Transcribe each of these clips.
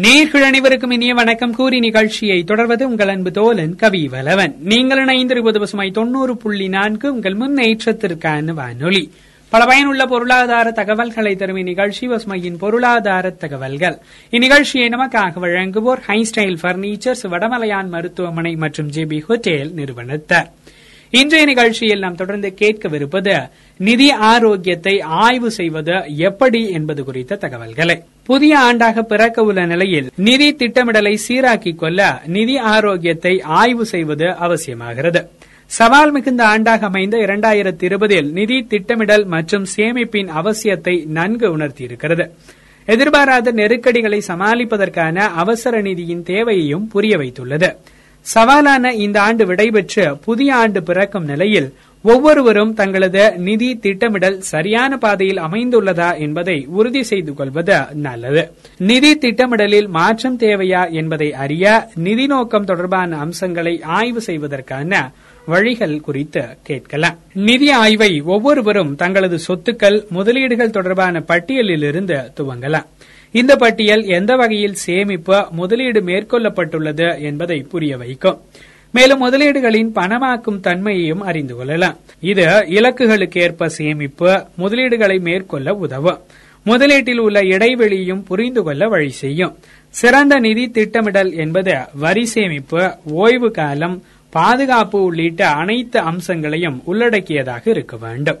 நேர்கள் அனைவருக்கும் இனிய வணக்கம். கூறி நிகழ்ச்சியை தொடர்வது உங்கள் அன்பு தோலன் கவி வலவன் நீங்கள் இணைந்திருப்பது பசுமை தொண்ணூறு புள்ளி நான்கு உங்கள் முன்னேற்றத்திற்கான வானொலி. பல பயனுள்ள பொருளாதார தகவல்களை தரும் இந்நிகழ்ச்சி பசுமையின் பொருளாதார தகவல்கள். இந்நிகழ்ச்சியை நமக்காக வழங்குவோர் ஹைஸ்டைல் பர்னிச்சர்ஸ் வடமலையான் மருத்துவமனை மற்றும் ஜேபி ஹோட்டேல் நிறுவனத்தார். இன்றைய நிகழ்ச்சியில் நாம் தொடர்ந்து கேட்கவிருப்பது நிதி ஆரோக்கியத்தை ஆய்வு செய்வது எப்படி என்பது குறித்த தகவல்களை. புதிய ஆண்டாக பிறக்க உள்ள நிலையில் நிதி திட்டமிடலை சீராக்கிக் கொள்ள நிதி ஆரோக்கியத்தை ஆய்வு செய்வது அவசியமாகிறது. சவால் மிகுந்த ஆண்டாக அமைந்த இரண்டாயிரத்தி இருபதில் நிதி திட்டமிடல் மற்றும் சேமிப்பின் அவசியத்தை நன்கு உணர்த்தியிருக்கிறது. எதிர்பாராத நெருக்கடிகளை சமாளிப்பதற்கான அவசர நிதியின் தேவையையும் புரிய வைத்துள்ளது. சவாலான இந்த ஆண்டு விடைபெற்று புதிய ஆண்டு பிறக்கும் நிலையில் ஒவ்வொருவரும் தங்களது நிதி திட்டமிடல் சரியான பாதையில் அமைந்துள்ளதா என்பதை உறுதி செய்து கொள்வது நல்லது. நிதி திட்டமிடலில் மாற்றம் தேவையா என்பதை அறிய நிதி நோக்கம் தொடர்பான அம்சங்களை ஆய்வு செய்வதற்கான வழிகள் குறித்து கேட்கலாம். நிதி ஆய்வை ஒவ்வொருவரும் தங்களது சொத்துக்கள் முதலீடுகள் தொடர்பான பட்டியலிலிருந்து துவங்கலாம். இந்த பட்டியல் எந்த வகையில் சேமிப்பு முதலீடு மேற்கொள்ளப்பட்டுள்ளது என்பதை புரிய வைக்கும். மேலும் முதலீடுகளின் பணமாக்கும் தன்மையையும் அறிந்து கொள்ளலாம். இது இலக்குகளுக்கு ஏற்ப சேமிப்பு முதலீடுகளை மேற்கொள்ள உதவும். முதலீட்டில் உள்ள இடைவெளியும் புரிந்து கொள்ள வழி செய்யும். சிறந்த நிதி திட்டமிடல் என்பது வரி சேமிப்பு ஓய்வு காலம் பாதுகாப்பு உள்ளிட்ட அனைத்து அம்சங்களையும் உள்ளடக்கியதாக இருக்க வேண்டும்.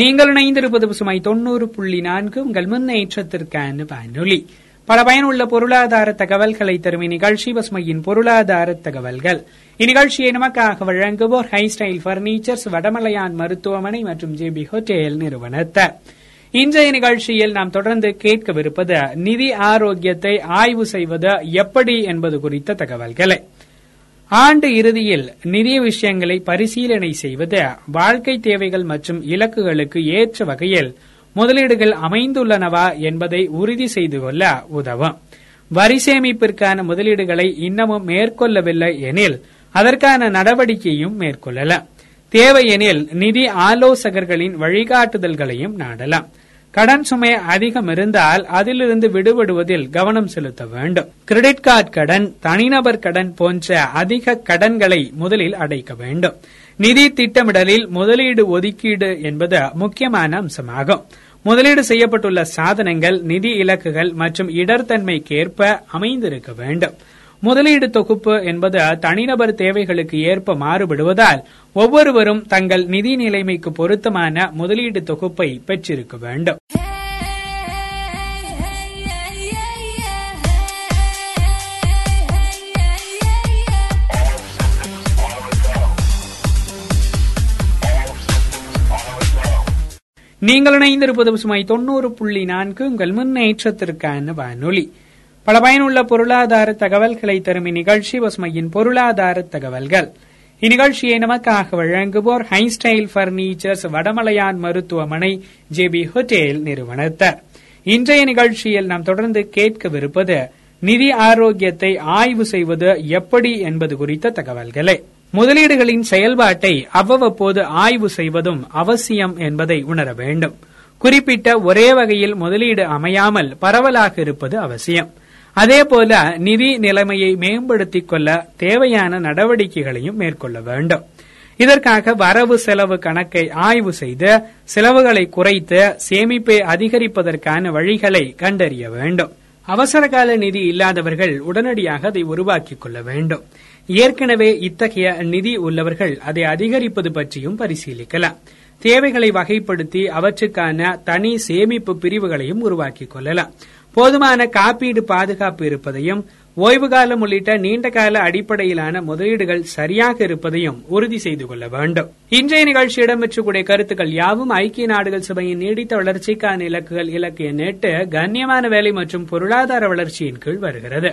நீங்கள் இணைந்திருப்பது பசுமை தொண்ணூறு புள்ளி நான்கு உங்கள் முன்னேற்றத்திற்கான வானொலி. பல பயனுள்ள பொருளாதார தகவல்களை தரும் இந்நிகழ்ச்சி பசுமையின் பொருளாதார தகவல்கள். இந்நிகழ்ச்சியை நமக்காக வழங்குவோர் ஹைஸ்டைல் பர்னிச்சர்ஸ் வடமலையான் மருத்துவமனை மற்றும் ஜேபி ஹோட்டேல் நிறுவனத்தார் இன்றைய நிகழ்ச்சியில் நாம் தொடர்ந்து கேட்கவிருப்பது நிதி ஆரோக்கியத்தை ஆய்வு செய்வது எப்படி என்பது குறித்த தகவல்களை. ஆண்டு இறுதியில் நிதி விஷயங்களை பரிசீலனை செய்வது வாழ்க்கை தேவைகள் மற்றும் இலக்குகளுக்கு ஏற்ற வகையில் முதலீடுகள் அமைந்துள்ளனவா என்பதை உறுதி செய்து கொள்ள உதவும். வரி சேமிப்பிற்கான முதலீடுகளை இன்னமும் மேற்கொள்ளவில்லை எனில் அதற்கான நடவடிக்கையும் மேற்கொள்ளலாம். தேவையெனில் நிதி ஆலோசகர்களின் வழிகாட்டுதல்களையும் நாடலாம். கடன் சுமை அதிகம் இருந்தால் அதிலிருந்து விடுபடுவதில் கவனம் செலுத்த வேண்டும். கிரெடிட் கார்டு கடன் தனிநபர் கடன் போன்ற அதிக கடன்களை முதலில் அடைக்க வேண்டும். நிதி திட்டமிடலில் முதலீடு ஒதுக்கீடு என்பது முக்கியமான அம்சமாகும். முதலீடு செய்யப்பட்டுள்ள சாதனங்கள் நிதி இலக்குகள் மற்றும் இடர்தன்மைக்கேற்ப அமைந்திருக்க வேண்டும். முதலீடு தொகுப்பு என்பது தனிநபர் தேவைகளுக்கு ஏற்ப மாறுபடுவதால் ஒவ்வொருவரும் தங்கள் நிதி நிலைமைக்கு பொருத்தமான முதலீடு தொகுப்பை பெற்றிருக்க வேண்டும். நீங்கள் இணைந்திருப்பது சுமை தொண்ணூறு புள்ளி நான்கு. உங்கள் முன்னேற்றத்திற்கான வானொலி. பல பயனுள்ள பொருளாதார தகவல்களை தரும் இந்நிகழ்ச்சி பசுமையின் பொருளாதார தகவல்கள். இந்நிகழ்ச்சியை நமக்காக வழங்குவோர் ஹைஸ்டைல் பர்னிச்சர்ஸ் வடமலையான் மருத்துவமனை ஜேபி ஹோட்டேல் நிறுவனத்தர் இன்றைய நிகழ்ச்சியில் நாம் தொடர்ந்து கேட்கவிருப்பது நிதி ஆரோக்கியத்தை ஆய்வு செய்வது எப்படி என்பது குறித்த தகவல்களே. முதலீடுகளின் செயல்பாட்டை அவ்வப்போது ஆய்வு செய்வதும் அவசியம் என்பதை உணர வேண்டும். குறிப்பிட்ட ஒரே வகையில் முதலீடு அமையாமல் பரவலாக இருப்பது அவசியம். அதேபோல நிதி நிலைமையை மேம்படுத்திக் கொள்ள தேவையான நடவடிக்கைகளையும் மேற்கொள்ள வேண்டும். இதற்காக வரவு செலவு கணக்கை ஆய்வு செய்து செலவுகளை குறைத்து சேமிப்பை அதிகரிப்பதற்கான வழிகளை கண்டறிய வேண்டும். அவசரகால நிதி இல்லாதவர்கள் உடனடியாக அதை உருவாக்கிக் கொள்ள வேண்டும். ஏற்கனவே இத்தகைய நிதி உள்ளவர்கள் அதை அதிகரிப்பது பற்றியும் பரிசீலிக்கலாம். தேவைகளை வகைப்படுத்தி அவற்றுக்கான தனி சேமிப்பு பிரிவுகளையும் உருவாக்கிக் கொள்ளலாம். போதுமான காப்பீடு பாதுகாப்பு இருப்பதையும் ஓய்வு காலம் உள்ளிட்ட நீண்ட கால அடிப்படையிலான முதலீடுகள் சரியாக இருப்பதையும் உறுதி செய்து கொள்ள வேண்டும். இன்றைய நிகழ்ச்சி இடம்பெற்றக்கூடிய கருத்துக்கள் யாவும் ஐக்கிய நாடுகள் சபையின் நீடித்த வளர்ச்சிக்கான இலக்குகள் இலக்கிய நேட்டு கண்ணியமான வேலை மற்றும் பொருளாதார வளர்ச்சியின் கீழ் வருகிறது.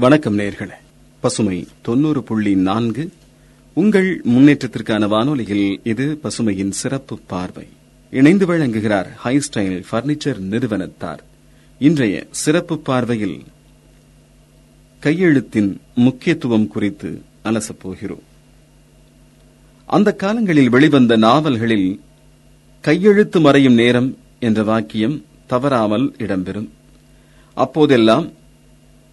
வணக்கம் நேர்களே. பசுமை தொண்ணூறு புள்ளி நான்கு. உங்கள் முன்னேற்றத்திற்கான வானொலியில் இது பசுமையின் சிறப்பு பார்வை. இணைந்து வழங்குகிறார் ஹை ஸ்டைல் பர்னிச்சர் நிறுவனத்தார். இன்றைய சிறப்பு பார்வையில் கையெழுத்தின் முக்கியத்துவம் குறித்து அலசப்போகிறோம். அந்த காலங்களில் வெளிவந்த நாவல்களில் கையெழுத்து மறையும் நேரம் என்ற வாக்கியம் தவறாமல் இடம்பெறும். அப்போதெல்லாம்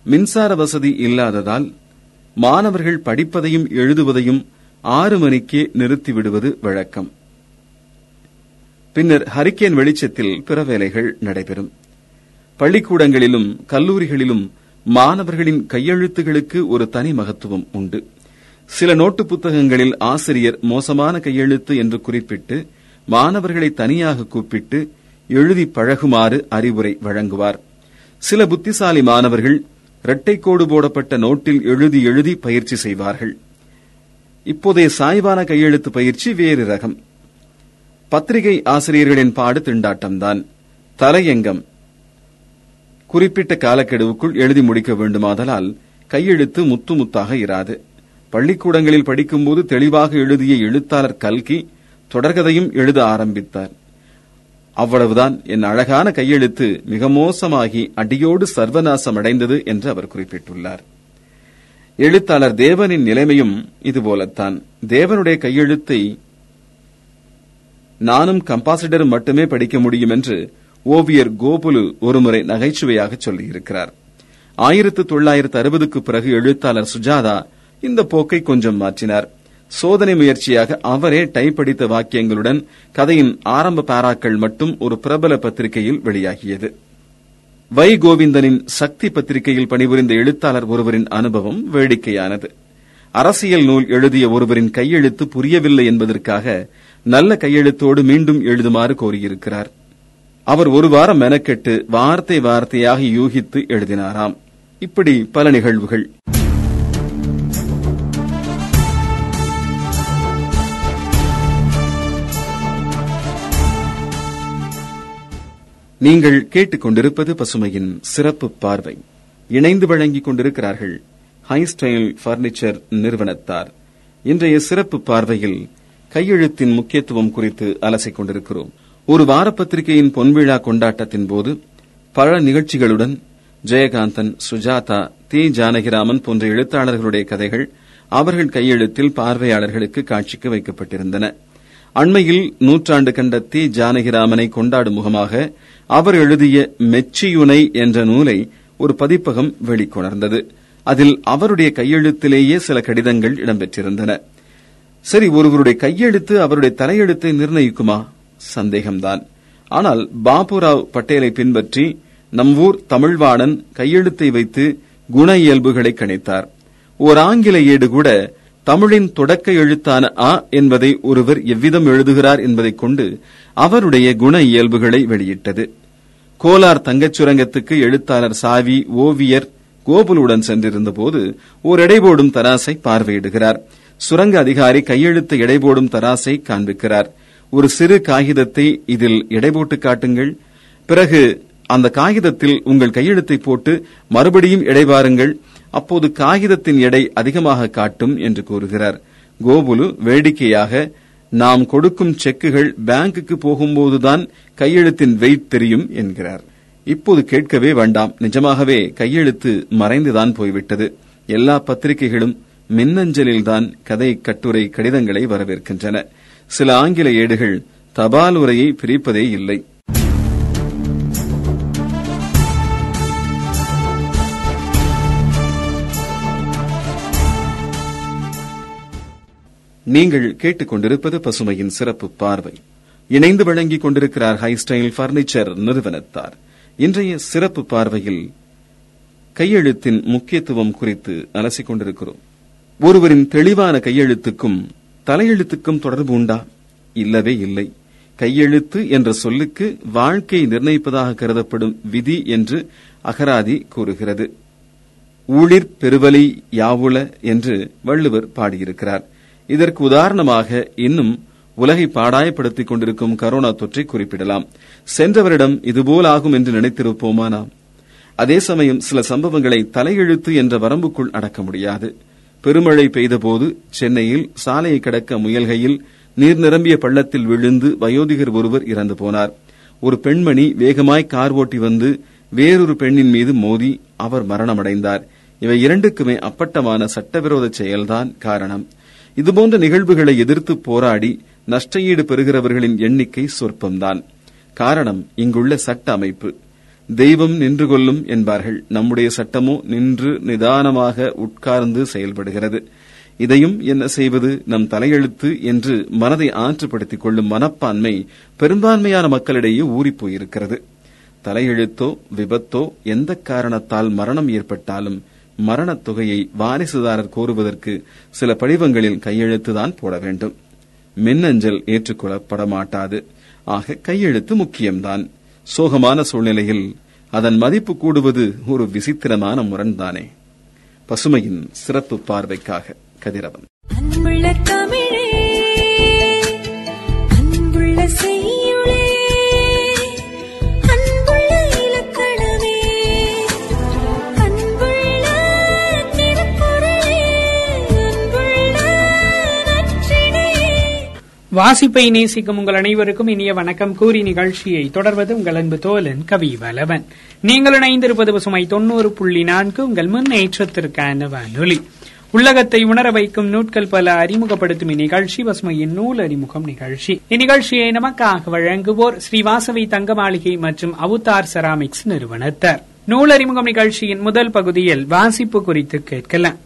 மின்சார வசதி இல்லாததால் மாணவர்கள் படிப்பதையும் எழுதுவதையும் ஆறு மணிக்கே நிறுத்திவிடுவது வழக்கம். பின்னர் ஹரிக்கேன் வெளிச்சத்தில் பிற வேலைகள் நடைபெறும். பள்ளிக்கூடங்களிலும் கல்லூரிகளிலும் மாணவர்களின் கையெழுத்துகளுக்கு ஒரு தனி மகத்துவம் உண்டு. சில நோட்டு புத்தகங்களில் ஆசிரியர் மோசமான கையெழுத்து என்று குறிப்பிட்டு மாணவர்களை தனியாக கூப்பிட்டு எழுதி பழகுமாறு அறிவுரை வழங்குவார். சில புத்திசாலி மாணவர்கள் இரட்டை கோடு போடப்பட்ட நோட்டில் எழுதி எழுதி பயிற்சி செய்வார்கள். இப்போதைய சாய்வான கையெழுத்து பயிற்சி வேறு ரகம். பத்திரிகை ஆசிரியர்களின் பாடு திண்டாட்டம்தான். தலையங்கம். குறிப்பிட்ட காலக்கெடுவுக்குள் எழுதி முடிக்க வேண்டுமாதலால் கையெழுத்து முத்து முத்தாக இராது. பள்ளிக்கூடங்களில் படிக்கும்போது தெளிவாக எழுதிய எழுத்தாளர் கல்கி தொடர்கதையும் எழுத ஆரம்பித்தார். அவ்வளவுதான் என் அழகான கையெழுத்து மிக மோசமாகி அடியோடு சர்வநாசம் அடைந்தது என்று அவர் குறிப்பிட்டுள்ளார். எழுத்தாளர் தேவனின் நிலைமையும் இதுபோலத்தான். தேவனுடைய கையெழுத்தை நானும் கம்பாசிடரும் மட்டுமே படிக்க முடியும் என்று ஓவியர் கோபுலு ஒருமுறை நகைச்சுவையாக சொல்லியிருக்கிறார். ஆயிரத்து தொள்ளாயிரத்து அறுபதுக்கு பிறகு எழுத்தாளர் சுஜாதா இந்த போக்கை கொஞ்சம் மாற்றினார். சோதனை முயற்சியாக அவரே டைப் அடித்த வாக்கியங்களுடன் கதையின் ஆரம்ப பாராக்கள் மட்டும் ஒரு பிரபல பத்திரிகையில் வெளியாகியது. வை கோவிந்தனின் சக்தி பத்திரிகையில் பணிபுரிந்த எழுத்தாளர் ஒருவரின் அனுபவம் வேடிக்கையானது. அரசியல் நூல் எழுதிய ஒருவரின் கையெழுத்து புரியவில்லை என்பதற்காக நல்ல கையெழுத்தோடு மீண்டும் எழுதுமாறு கோரியிருக்கிறார். அவர் ஒரு வாரம் மெனக்கெட்டு வார்த்தை வார்த்தையாக யூகித்து எழுதினாராம். இப்படி பல நிகழ்வுகள். நீங்கள் கேட்டுக்கொண்டிருப்பது பசுமையின் சிறப்பு பார்வை. இணைந்து வழங்கிக் கொண்டிருக்கிறார்கள் ஹைஸ்டைல் பர்னிச்சர் நிறுவனத்தார். இன்றைய சிறப்பு பார்வையில் கையெழுத்தின் முக்கியத்துவம் குறித்து அலசிக் கொண்டிருக்கிறோம். ஒரு வாரப்பத்திரிகையின் பொன்விழா கொண்டாட்டத்தின் போது பல நிகழ்ச்சிகளுடன் ஜெயகாந்தன் சுஜாதா தி. ஜானகிராமன் போன்ற எழுத்தாளர்களுடைய கதைகள் அவர்கள் கையெழுத்தில் பார்வையாளர்களுக்கு காட்சிக்கு வைக்கப்பட்டிருந்தன. அண்மையில் நூற்றாண்டு கண்ட தி. ஜானகிராமனை கொண்டாடும் முகமாக அவர் எழுதிய மெச்சியுனை என்ற நூலை ஒரு பதிப்பகம் வெளிக்கொணர்ந்தது. அதில் அவருடைய கையெழுத்திலேயே சில கடிதங்கள் இடம்பெற்றிருந்தன. சரி ஒருவருடைய கையெழுத்து அவருடைய தலையெழுத்தை நிர்ணயிக்குமா? சந்தேகம்தான். ஆனால் பாபுராவ் பட்டேலை பின்பற்றி நம் ஊர் தமிழ்வாணன் கையெழுத்தை வைத்து குண இயல்புகளை கணித்தார். ஓர் ஆங்கில ஏடு கூட தமிழின் தொடக்க எழுத்தான அ என்பதை ஒருவர் எவ்விதம் எழுதுகிறார் என்பதைக் கொண்டு அவருடைய குண இயல்புகளை வெளியிட்டது. கோலார் தங்கச் சுரங்கத்துக்கு எழுத்தாளர் சாவி ஓவியர் கோபுலுடன் சென்றிருந்தபோது ஓர் எடைபோடும் தராசை பார்வையிடுகிறார். சுரங்க அதிகாரி கையெழுத்து எடைபோடும் தராசை காண்பிக்கிறார். ஒரு சிறு காகிதத்தை இதில் எடைபோட்டு காட்டுங்கள். பிறகு அந்த காகிதத்தில் உங்கள் கையெழுத்தை போட்டு மறுபடியும் எடை பாருங்கள் அப்போது காகிதத்தின் எடை அதிகமாக காட்டும் என்று கூறுகிறார். கோபுலு வேடிக்கையாக நாம் கொடுக்கும் செக்குகள் பேங்குக்கு போகும்போதுதான் கையெழுத்தின் வெயிட் தெரியும் என்கிறார். இப்போது கேட்கவே வேண்டாம். நிஜமாகவே கையெழுத்து மறைந்துதான் போய்விட்டது. எல்லா பத்திரிகைகளும் மின்னஞ்சலில்தான் கதை கட்டுரை கடிதங்களை வரவேற்கின்றன. சில ஆங்கில ஏடுகள் தபால் உரையை பிரிப்பதே இல்லை. நீங்கள் கேட்டுக்கொண்டிருப்பது பசுமையின் சிறப்பு பார்வை. இணைந்து வழங்கிக் கொண்டிருக்கிறார் ஹைஸ்டைல் பர்னிச்சர் நிறுவனத்தார். இன்றைய சிறப்பு பார்வையில் கையெழுத்தின் முக்கியத்துவம் குறித்து அலசிக் கொண்டிருக்கிறோம் ஒருவரின் தெளிவான கையெழுத்துக்கும் தலையெழுத்துக்கும் தொடர்பு உண்டா? இல்லவே இல்லை. கையெழுத்து என்ற சொல்லுக்கு வாழ்க்கை நிர்ணயிப்பதாக கருதப்படும் விதி என்று அகராதி கூறுகிறது. ஊழிற் பெருவலி யாவுல என்று வள்ளுவர் பாடியிருக்கிறார். இதற்கு உதாரணமாக இன்னும் உலகை பாடாயப்படுத்திக் கொண்டிருக்கும் கரோனா தொற்றை குறிப்பிடலாம். சென்றவரிடம் இதுபோல் ஆகும் என்று நினைத்திருப்போமானா அதே சமயம் சில சம்பவங்களை தலையெழுத்து என்ற வரம்புக்குள் அடக்க முடியாது. பெருமழை பெய்தபோது சென்னையில் சாலையை கடக்க முயல்கையில் நீர் நிரம்பிய பள்ளத்தில் விழுந்து வயோதிகர் ஒருவர் இறந்து போனார். ஒரு பெண்மணி வேகமாய் கார் ஓட்டி வந்து வேறொரு பெண்ணின் மீது மோதி அவர் மரணமடைந்தார். இவை இரண்டுக்குமே அப்பட்டமான சட்டவிரோத செயல்தான் காரணம். இதுபோன்ற நிகழ்வுகளை எதிர்த்து போராடி நஷ்டஈடு பெறுகிறவர்களின் எண்ணிக்கை சொற்பம்தான். காரணம் இங்குள்ள சட்ட அமைப்பு. தெய்வம் நின்று கொள்ளும் என்பார்கள். நம்முடைய சட்டமோ நின்று நிதானமாக உட்கார்ந்து செயல்படுகிறது. இதையும் என்ன செய்வது? நம் தலையெழுத்து என்று மனதை ஆற்றுப்படுத்திக் கொள்ளும் மனப்பான்மை பெரும்பான்மையான மக்களிடையே ஊறிப்போயிருக்கிறது தலையெழுத்தோ விபத்தோ எந்த காரணத்தால் மரணம் ஏற்பட்டாலும் மரணத் தொகையை வாரிசுதாரர் கோருவதற்கு சில படிவங்களில் கையெழுத்துதான் போட வேண்டும். மின்னஞ்சல் ஏற்றுக்கொள்ளப்பட மாட்டாது ஆக கையெழுத்து முக்கியம்தான். சோகமான சூழ்நிலையில் அதன் மதிப்பு கூடுவது ஒரு விசித்திரமான முரண்தானே. பசுமையின் சிறப்பு பார்வைக்காக கதிரவன். வாசிப்பை நேசிக்கும் உங்கள் அனைவருக்கும் இனிய வணக்கம். கூறி நிகழ்ச்சியை தொடர்வது உங்கள் அன்பு தோலன் கவி வலவன். நீங்கள் இணைந்திருப்பது பசுமை தொண்ணூறு புள்ளி நான்கு உங்கள் முன்னேற்றத்திற்கான வானொலி. உள்ளகத்தை உணர வைக்கும் நூட்கள் பல அறிமுகப்படுத்தும் இந்நிகழ்ச்சி பசுமையின் நூல் அறிமுகம் நிகழ்ச்சி. இந்நிகழ்ச்சியை நமக்காக வழங்குவோர் ஸ்ரீவாசவி தங்க மாளிகை மற்றும் அவுதார் செராமிக்ஸ் நிறுவனத்தர். நூல் அறிமுகம் நிகழ்ச்சியின் முதல் பகுதியில் வாசிப்பு குறித்து கேட்கலாம்.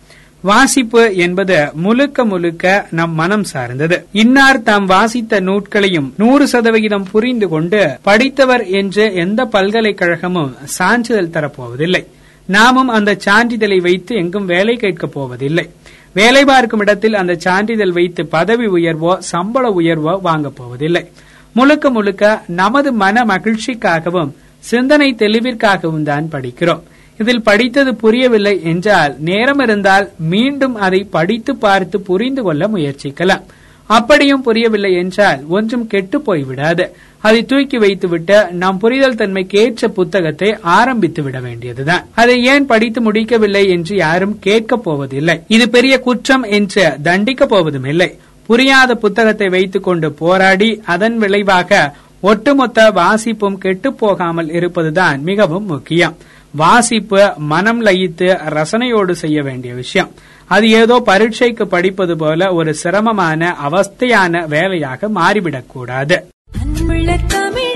வாசிப்பு என்பது முழுக்க முழுக்க நம் மனம் சார்ந்தது. இன்னார் தாம் வாசித்த நூட்களையும் நூறு சதவிகிதம் புரிந்து கொண்டு படித்தவர் என்று எந்த பல்கலைக்கழகமும் சான்றிதழ் தரப்போவதில்லை. நாமும் அந்த சான்றிதழை வைத்து எங்கும் வேலை கேட்கப் போவதில்லை. வேலை பார்க்கும் இடத்தில் அந்த சான்றிதழ் வைத்து பதவி உயர்வோ சம்பள உயர்வோ வாங்கப் போவதில்லை. முழுக்க முழுக்க நமது மன மகிழ்ச்சிக்காகவும் சிந்தனை தெளிவிற்காகவும் தான் படிக்கிறோம். இதில் படித்தது புரியவில்லை என்றால் நேரம் இருந்தால் மீண்டும் அதை படித்து பார்த்து புரிந்து கொள்ள முயற்சிக்கலாம். அப்படியும் புரியவில்லை என்றால் ஒன்றும் கெட்டு போய்விடாது. அதை தூக்கி வைத்துவிட்டு நாம் புரிதல் தன்மைக்கு ஏற்ற புத்தகத்தை ஆரம்பித்து விட வேண்டியதுதான். அதை ஏன் படித்து முடிக்கவில்லை என்று யாரும் கேட்கப் போவதில்லை. இது பெரிய குற்றம் என்று தண்டிக்கப் போவதும் இல்லை. புரியாத புத்தகத்தை வைத்துக்கொண்டு போராடி அதன் விளைவாக ஒட்டுமொத்த வாசிப்பும் கெட்டுப் போகாமல் இருப்பதுதான் மிகவும் முக்கியம். வாசிப்பு மனம் லயித்து ரசனையோடு செய்ய வேண்டிய விஷயம். அது ஏதோ பரீட்சைக்கு படிப்பது போல ஒரு சிரமமான அவஸ்தையான வேலையாக மாறிவிடக்கூடாது. தமிழ்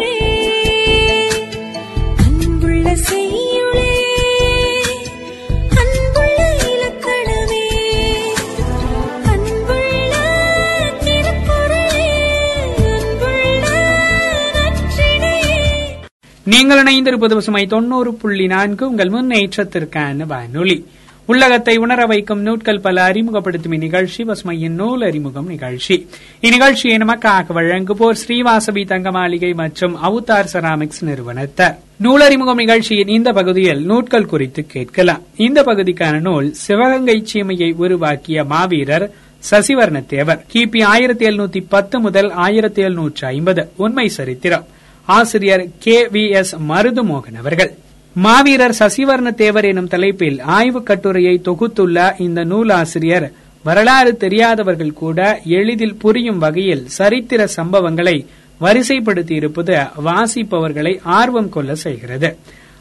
நீங்கள் இணைந்திருப்பது பசுமை தொண்ணூறு புள்ளி நான்கு. உங்கள் முன்னேற்றத்திற்கான வானொலி. உள்ளகத்தை உணர வைக்கும் நூட்கள் பல அறிமுகப்படுத்தும் இந்நிகழ்ச்சி பசுமையின் நூல் அறிமுகம் நிகழ்ச்சி. இந்நிகழ்ச்சியை நமக்காக வழங்குவோர் ஸ்ரீவாசவி தங்க மாளிகை மற்றும் அவுதார் செராமிக்ஸ் நிறுவனத்தர். நூலறிமுகம் நிகழ்ச்சியின் இந்த பகுதியில் நூட்கள் குறித்து கேட்கலாம். இந்த பகுதிக்கான நூல் சிவகங்கை சீமையை உருவாக்கிய மாவீரர் சசிவர்ண தேவர் கிபி ஆயிரத்தி எழுநூத்தி பத்து முதல் ஆயிரத்தி எழுநூற்று ஐம்பது. உண்மை சரித்திரம். ஆசிரியர் கே வி எஸ் மருதுமோகன் அவர்கள். மாவீரர் சசிவர்ண தேவர் எனும் தலைப்பில் ஆய்வுக் கட்டுரையை தொகுத்துள்ள இந்த நூலாசிரியர் வரலாறு தெரியாதவர்கள் கூட எளிதில் புரியும் வகையில் சரித்திர சம்பவங்களை வரிசைப்படுத்தியிருப்பது வாசிப்பவர்களை ஆர்வம் கொள்ள செய்கிறது.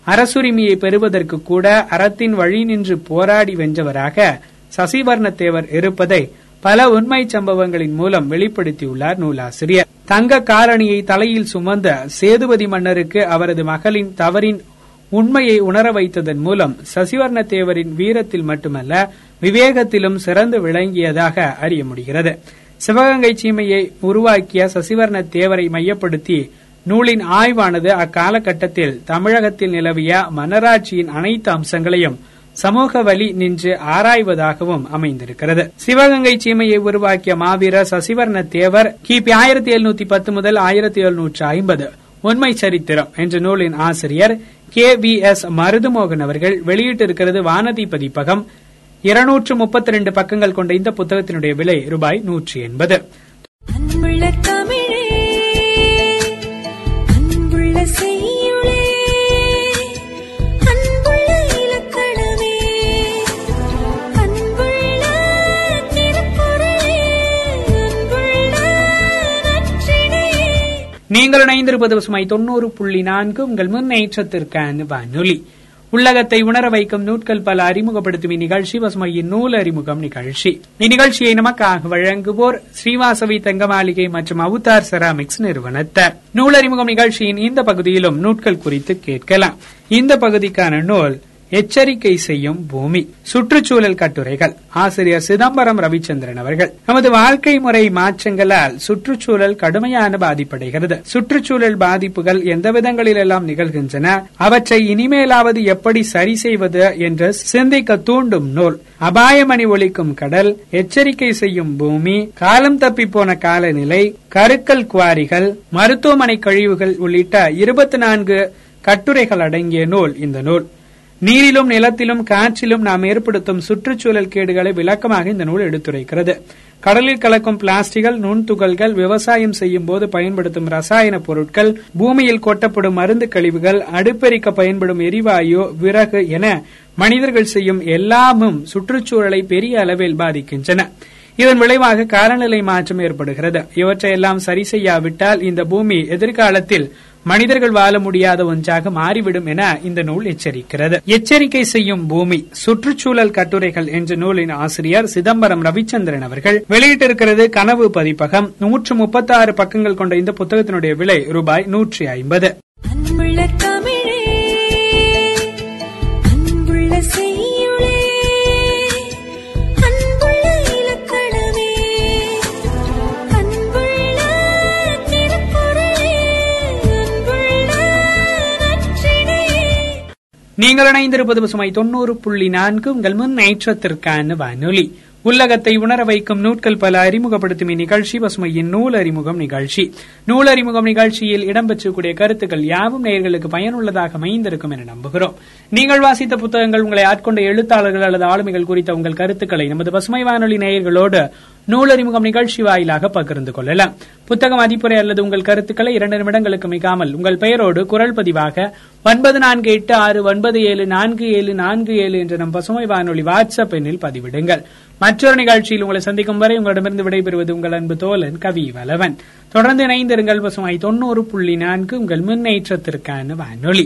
அரசுரிமையை பெறுவதற்கு கூட அறத்தின் வழி நின்று போராடி வென்றவராக சசிவர்ணத்தேவர் இருப்பதை பல உண்மை சம்பவங்களின் மூலம் வெளிப்படுத்தியுள்ளார் நூலாசிரியர். தங்க காரணியை தலையில் சுமந்த சேதுபதி மன்னருக்கு அவரது மகளின் தவறின் உண்மையை உணர வைத்ததன் மூலம் சசிவர்ண தேவரின் வீரத்தில் மட்டுமல்ல விவேகத்திலும் சிறந்து விளங்கியதாக அறிய முடிகிறது. சிவகங்கை சீமையை உருவாக்கிய சசிவர்ண தேவரை மையப்படுத்தி நூலின் ஆய்வானது அக்காலகட்டத்தில் தமிழகத்தில் நிலவிய மன்னராட்சியின் அனைத்து அம்சங்களையும் சமூக வழி நின்று ஆராய்வதாகவும் அமைந்திருக்கிறது. சிவகங்கை சீமையை உருவாக்கிய மாவீரர் சசிவர்ண தேவர் கிபி ஆயிரத்தி எழுநூத்தி பத்து முதல் ஆயிரத்தி எழுநூற்று ஐம்பது உண்மை சரித்திரம் என்ற நூலின் ஆசிரியர் கே வி எஸ் மருதுமோகன் அவர்கள் வெளியிட்டிருக்கிறது வானதி பதிப்பகம். இருநூற்று முப்பத்தி ரெண்டு பக்கங்கள் கொண்ட இந்த புத்தகத்தினுடைய விலை ரூபாய் நூற்றி எண்பது. நீங்கள் இணைந்திருப்பது பசுமை தொண்ணூறு புள்ளி நான்கு. உங்கள் முன்னேற்றத்திற்கான வானொலி. உள்ளகத்தை உணர வைக்கும் நூட்கள் பல அறிமுகப்படுத்தும் இந்நிகழ்ச்சி பசுமையின் நூல் அறிமுகம் நிகழ்ச்சி. இந்நிகழ்ச்சியை நமக்காக வழங்குவோர் ஸ்ரீவாசவி தங்கமாளிகை மற்றும் அவுதார் செராமிக்ஸ் நிறுவனத்தார் நூல் அறிமுகம் நிகழ்ச்சியின் இந்த பகுதியிலும் நூட்கள் குறித்து கேட்கலாம். இந்த பகுதிக்கான நூல் எச்சரிக்கை செய்யும் பூமி. சுற்றுச்சூழல் கட்டுரைகள். ஆசிரியர் சிதம்பரம் ரவிச்சந்திரன் அவர்கள். நமது வாழ்க்கை முறை மாற்றங்களால் சுற்றுச்சூழல் கடுமையான பாதிப்படைகிறது. சுற்றுச்சூழல் பாதிப்புகள் எந்த விதங்களிலெல்லாம் நிகழ்கின்றன? அவற்றை இனிமேலாவது எப்படி சரி செய்வது என்று சிந்திக்க தூண்டும் நூல். அபாயமணி ஒழிக்கும் கடல் எச்சரிக்கை செய்யும் பூமி காலம் தப்பி போன காலநிலை கருக்கல் குவாரிகள் மருத்துவமனை கழிவுகள் உள்ளிட்ட இருபத்தி நான்கு கட்டுரைகள் அடங்கிய நூல். இந்த நூல் நீரிலும் நிலத்திலும் காற்றிலும் நாம் ஏற்படுத்தும் சுற்றுச்சூழல் கேடுகளை விளக்கமாக இந்த நூல் எடுத்துரைக்கிறது. கடலில் கலக்கும் பிளாஸ்டிகள் நுண்துகள்கள் விவசாயம் செய்யும் போது பயன்படுத்தும் ரசாயன பொருட்கள் பூமியில் கொட்டப்படும் மருந்து கழிவுகள் அடுப்பெரிக்க பயன்படும் எரிவாயு விறகு என மனிதர்கள் செய்யும் எல்லாமும் சுற்றுச்சூழலை பெரிய அளவில் பாதிக்கின்றன. இதன் விளைவாக காலநிலை மாற்றம் ஏற்படுகிறது. இவற்றையெல்லாம் சரி செய்யாவிட்டால் இந்த பூமி எதிர்காலத்தில் மனிதர்கள் வாழ முடியாத ஒன்றாக மாறிவிடும் என இந்த நூல் எச்சரிக்கிறது. எச்சரிக்கை செய்யும் பூமி சுற்றுச்சூழல் கட்டுரைகள் என்ற நூலின் ஆசிரியர் சிதம்பரம் ரவிச்சந்திரன் அவர்கள். வெளியிட்டிருக்கிறது கனவு பதிப்பகம். நூற்று முப்பத்தாறு பக்கங்கள் கொண்ட இந்த புத்தகத்தினுடைய விலை ரூபாய் நூற்றி ஐம்பது. நீங்கள் இணைந்திருப்பது பசுமை தொண்ணூறு புள்ளி நான்கு. உங்கள் முன்னேற்றத்திற்கான வானொலி. உள்ளகத்தை உணர வைக்கும் நூட்கள் பல அறிமுகப்படுத்தும் இந்நிகழ்ச்சி பசுமையின் நூல் அறிமுகம் நிகழ்ச்சி. நூல் அறிமுகம் நிகழ்ச்சியில் இடம்பெற்றக்கூடிய கருத்துக்கள் யாவும் நேயர்களுக்கு பயனுள்ளதாக அமைந்திருக்கும் என நம்புகிறோம். நீங்கள் வாசித்த புத்தகங்கள் உங்களை ஆட்கொண்ட எழுத்தாளர்கள் அல்லது ஆளுமைகள் குறித்த உங்கள் கருத்துக்களை நமது பசுமை வானொலி நேயர்களோடு நூலறிமுகம் நிகழ்ச்சி வாயிலாக பகிர்ந்து கொள்ளலாம். புத்தகம் மதிப்புரை அல்லது உங்கள் கருத்துக்களை இரண்டு நிமிடங்களுக்கு மிகாமல் உங்கள் பெயரோடு குரல் பதிவாக ஒன்பது நான்கு எட்டு ஆறு ஒன்பது ஏழு நான்கு ஏழு நான்கு ஏழு என்ற நம் பசுமை வானொலி வாட்ஸ்அப் எண்ணில் பதிவிடுங்கள். மற்றொரு நிகழ்ச்சியில் உங்களை சந்திக்கும் வரை உங்களிடமிருந்து விடைபெறுவது உங்கள் அன்பு தோழன் கவி வலவன். தொடர்ந்து இணைந்திருங்கள் பசுமை தொண்ணூறு புள்ளி நான்கு உங்கள் முன்னேற்றத்திற்கான வானொலி.